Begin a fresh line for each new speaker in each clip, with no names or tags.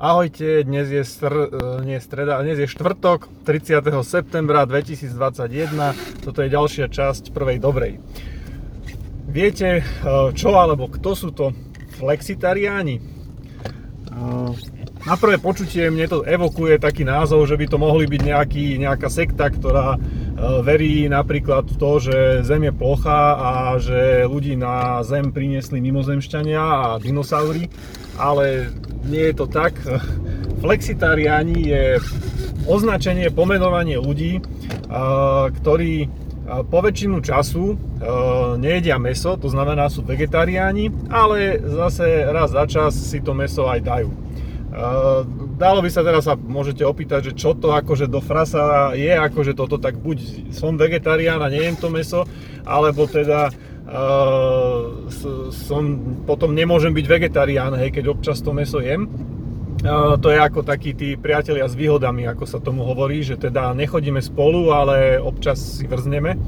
Ahojte, dnes je, str- e, nie streda, dnes je štvrtok 30. septembra 2021. Toto je ďalšia časť prvej dobrej. Viete, e, čo alebo kto sú to flexitariáni? E, na prvé počutie mne to evokuje taký názov, že by to mohli byť nejaký, nejaká sekta, ktorá verí napríklad v to, že Zem je plocha a že ľudí na Zem priniesli mimozemšťania a dinosaury, ale nie je to tak. Flexitariáni je označenie, pomenovanie ľudí, ktorí po väčšinu času nejedia meso, to znamená sú vegetariáni, ale zase raz za čas si to meso aj dajú. Dalo by sa teraz sa môžete opýtať, že čo to akože do frasa je, akože toto tak buď som vegetarián a nejem to meso, alebo teda uh, som, potom nemôžem byť vegetarián, hej, keď občas to meso jem. Uh, to je ako takí tí priatelia s výhodami, ako sa tomu hovorí, že teda nechodíme spolu, ale občas si vrzneme.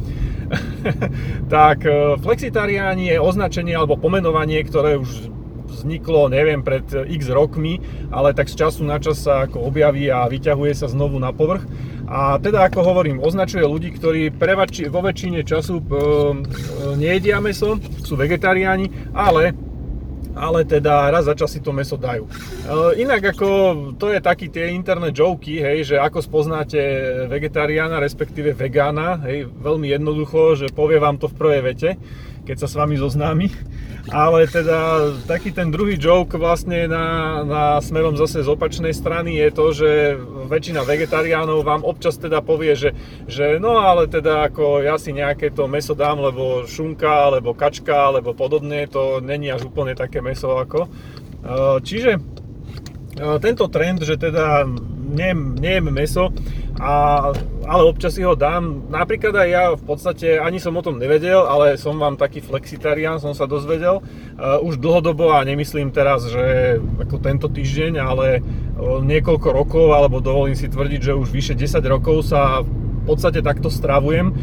tak uh, flexitariáni je označenie alebo pomenovanie, ktoré už vzniklo, neviem, pred x rokmi, ale tak z času na čas sa ako objaví a vyťahuje sa znovu na povrch. A teda ako hovorím, označuje ľudí, ktorí prevači, vo väčšine času e, nejedia meso, sú vegetariáni, ale ale teda raz za čas si to meso dajú. E, inak ako to je taký tie internet joky, hej, že ako spoznáte vegetariána, respektíve vegána, hej, veľmi jednoducho, že povie vám to v prvej vete, keď sa s vami zoznámi. Ale teda taký ten druhý joke vlastne na, na smerom zase z opačnej strany je to, že väčšina vegetariánov vám občas teda povie, že, že no ale teda ako ja si nejaké to meso dám, lebo šunka, alebo kačka, alebo podobne, to není až úplne také meso ako. E, čiže e, tento trend, že teda nejem, nejem meso, a, ale občas si ho dám. Napríklad aj ja v podstate ani som o tom nevedel, ale som vám taký flexitarián, som sa dozvedel. Uh, už dlhodobo a nemyslím teraz, že ako tento týždeň, ale uh, niekoľko rokov, alebo dovolím si tvrdiť, že už vyše 10 rokov sa v podstate takto stravujem. E,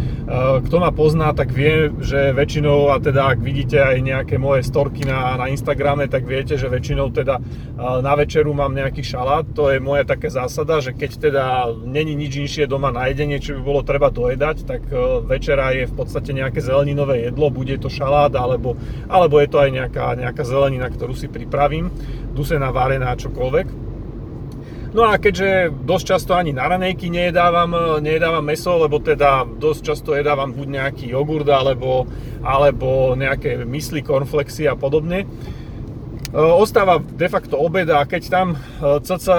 kto ma pozná, tak vie, že väčšinou, a teda ak vidíte aj nejaké moje storky na, na Instagrame, tak viete, že väčšinou teda e, na večeru mám nejaký šalát. To je moja taká zásada, že keď teda není nič inšie doma na jedenie, čo by bolo treba dojedať, tak e, večera je v podstate nejaké zeleninové jedlo, bude to šalát, alebo, alebo je to aj nejaká, nejaká zelenina, ktorú si pripravím, dusená, varená, čokoľvek. No a keďže dosť často ani na ranejky nejedávam, nejedávam meso, lebo teda dosť často jedávam buď nejaký jogurt alebo, alebo nejaké mysli, kornflexy a podobne, e, ostáva de facto obed a keď tam e, cca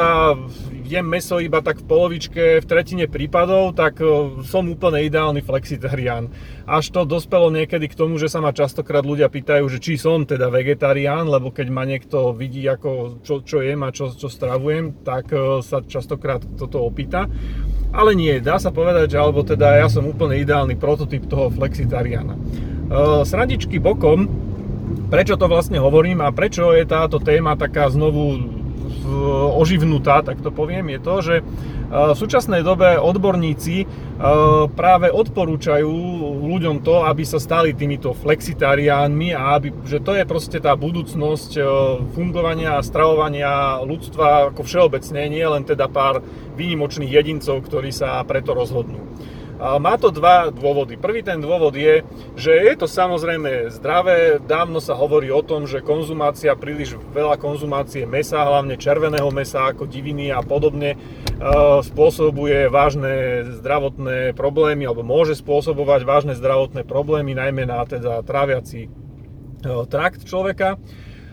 jem meso iba tak v polovičke, v tretine prípadov, tak e, som úplne ideálny flexitarián. Až to dospelo niekedy k tomu, že sa ma častokrát ľudia pýtajú, že či som teda vegetarián, lebo keď ma niekto vidí, ako čo, čo jem a čo, čo stravujem, tak e, sa častokrát toto opýta. Ale nie, dá sa povedať, že alebo teda ja som úplne ideálny prototyp toho flexitariána. E, srandičky bokom, prečo to vlastne hovorím a prečo je táto téma taká znovu oživnutá, tak to poviem, je to, že e, v súčasnej dobe odborníci e, práve odporúčajú ľuďom to, aby sa stali týmito flexitariánmi a aby, že to je proste tá budúcnosť e, fungovania a stravovania ľudstva ako všeobecne, nie len teda pár výnimočných jedincov, ktorí sa preto rozhodnú. Má to dva dôvody. Prvý ten dôvod je, že je to samozrejme zdravé. Dávno sa hovorí o tom, že konzumácia, príliš veľa konzumácie mesa, hlavne červeného mesa ako diviny a podobne, e, spôsobuje vážne zdravotné problémy alebo môže spôsobovať vážne zdravotné problémy, najmä na teda tráviaci e, trakt človeka.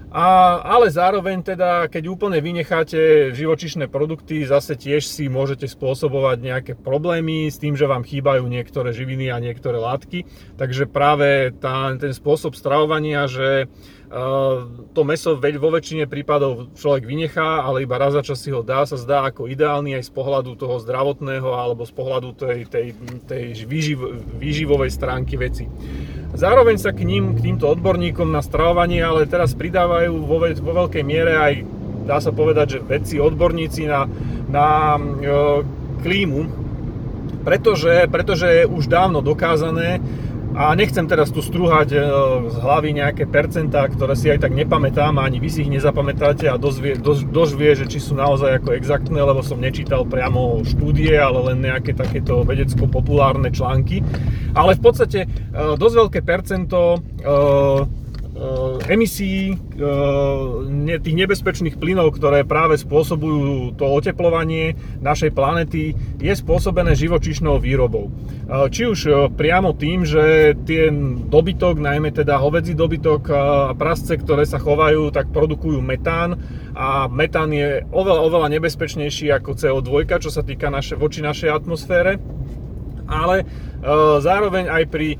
A, ale zároveň teda, keď úplne vynecháte živočišné produkty, zase tiež si môžete spôsobovať nejaké problémy s tým, že vám chýbajú niektoré živiny a niektoré látky. Takže práve tá, ten spôsob stravovania, že to meso vo väčšine prípadov človek vynechá, ale iba raz za čas si ho dá, sa zdá ako ideálny aj z pohľadu toho zdravotného alebo z pohľadu tej, tej, tej výživ, výživovej stránky veci. Zároveň sa k ním, k týmto odborníkom na stravovanie, ale teraz pridávajú vo, vo veľkej miere aj, dá sa povedať, že vedci, odborníci na, na e, klímu, pretože, pretože je už dávno dokázané, A nechcem teraz tu strúhať e, z hlavy nejaké percentá, ktoré si aj tak nepamätám, ani vy si ich nezapamätáte a dozvie, dož, dožvie, že či sú naozaj ako exaktné, lebo som nečítal priamo štúdie, ale len nejaké takéto vedecko-populárne články. Ale v podstate e, dosť veľké percento Eh, emisí eh, tých nebezpečných plynov, ktoré práve spôsobujú to oteplovanie našej planety, je spôsobené živočíšnou výrobou. Eh, či už priamo tým, že ten dobytok, najmä teda hovedzí dobytok a prasce, ktoré sa chovajú, tak produkujú metán a metán je oveľa, oveľa nebezpečnejší ako CO2, čo sa týka naše, voči našej atmosfére ale zároveň aj pri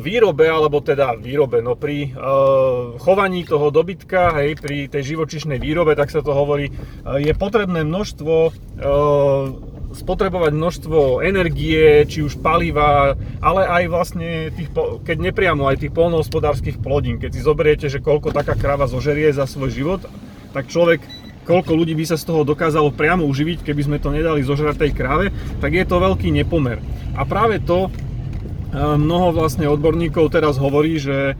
výrobe, alebo teda výrobe, no pri uh, chovaní toho dobytka, hej, pri tej živočišnej výrobe, tak sa to hovorí, je potrebné množstvo spotrebovať množstvo energie, či už paliva, ale aj vlastne tých, keď nepriamo aj tých polnohospodárskych plodín. Keď si zoberiete, že koľko taká krava zožerie za svoj život, tak človek koľko ľudí by sa z toho dokázalo priamo uživiť, keby sme to nedali zožrať tej kráve, tak je to veľký nepomer. A práve to mnoho vlastne odborníkov teraz hovorí, že e,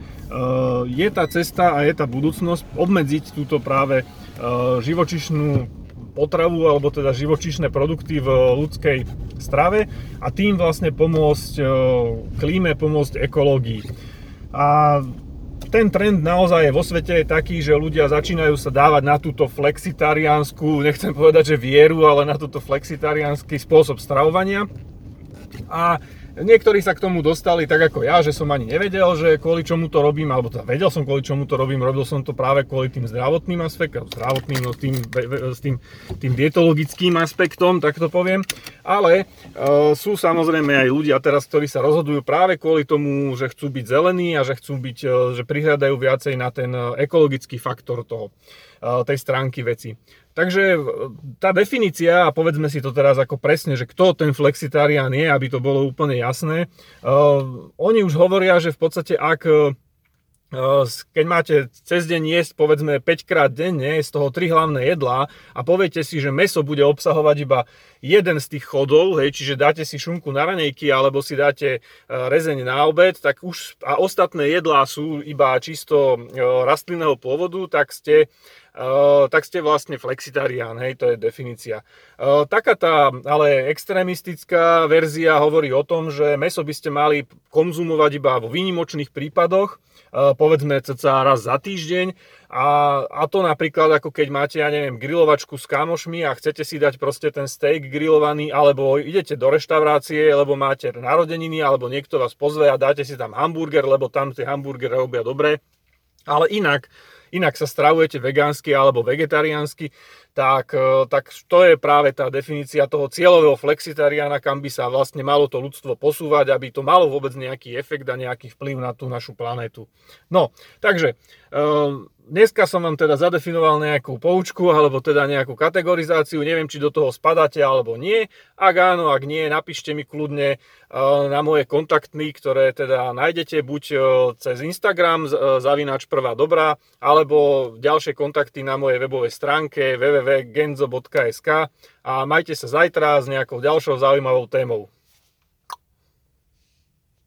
je tá cesta a je tá budúcnosť obmedziť túto práve e, živočišnú potravu alebo teda živočíšne produkty v ľudskej strave a tým vlastne pomôcť klíme, pomôcť ekológii. A ten trend naozaj vo svete je taký, že ľudia začínajú sa dávať na túto flexitariánsku, nechcem povedať, že vieru, ale na túto flexitariánsky spôsob stravovania. A Niektorí sa k tomu dostali tak ako ja, že som ani nevedel, že kvôli čomu to robím, alebo teda vedel som kvôli čomu to robím, robil som to práve kvôli tým zdravotným aspektom, zdravotným, no tým, s tým, tým dietologickým aspektom, tak to poviem. Ale e, sú samozrejme aj ľudia teraz, ktorí sa rozhodujú práve kvôli tomu, že chcú byť zelení a že chcú byť, e, že prihľadajú viacej na ten e, ekologický faktor toho, e, tej stránky veci. Takže tá definícia, a povedzme si to teraz ako presne, že kto ten flexitarián je, aby to bolo úplne jasné. Uh, oni už hovoria, že v podstate ak uh, keď máte cez deň jesť povedzme 5 krát denne, z toho 3 hlavné jedlá a poviete si, že meso bude obsahovať iba jeden z tých chodov, hej, čiže dáte si šunku na ranejky alebo si dáte rezeň na obed, tak už a ostatné jedlá sú iba čisto rastlinného pôvodu, tak ste tak ste vlastne flexitarián, hej, to je definícia. Uh, taká tá ale extrémistická verzia hovorí o tom, že meso by ste mali konzumovať iba vo výnimočných prípadoch, uh, povedzme cca raz za týždeň a, a to napríklad ako keď máte, ja neviem, grilovačku s kamošmi a chcete si dať proste ten steak grillovaný, alebo idete do reštaurácie, lebo máte narodeniny, alebo niekto vás pozve a dáte si tam hamburger, lebo tam tie hamburgery robia dobre. Ale inak, inak sa stravujete vegánsky alebo vegetariánsky, tak, e, tak to je práve tá definícia toho cieľového flexitariána, kam by sa vlastne malo to ľudstvo posúvať, aby to malo vôbec nejaký efekt a nejaký vplyv na tú našu planetu. No, takže e, Dneska som vám teda zadefinoval nejakú poučku alebo teda nejakú kategorizáciu, neviem či do toho spadáte alebo nie. Ak áno, ak nie, napíšte mi kľudne eh, na moje kontaktmy, ktoré teda nájdete buď cez Instagram zavinač prvá dobrá, alebo ďalšie kontakty na mojej webovej stránke www.genzo.sk a majte sa zajtra s nejakou ďalšou zaujímavou témou.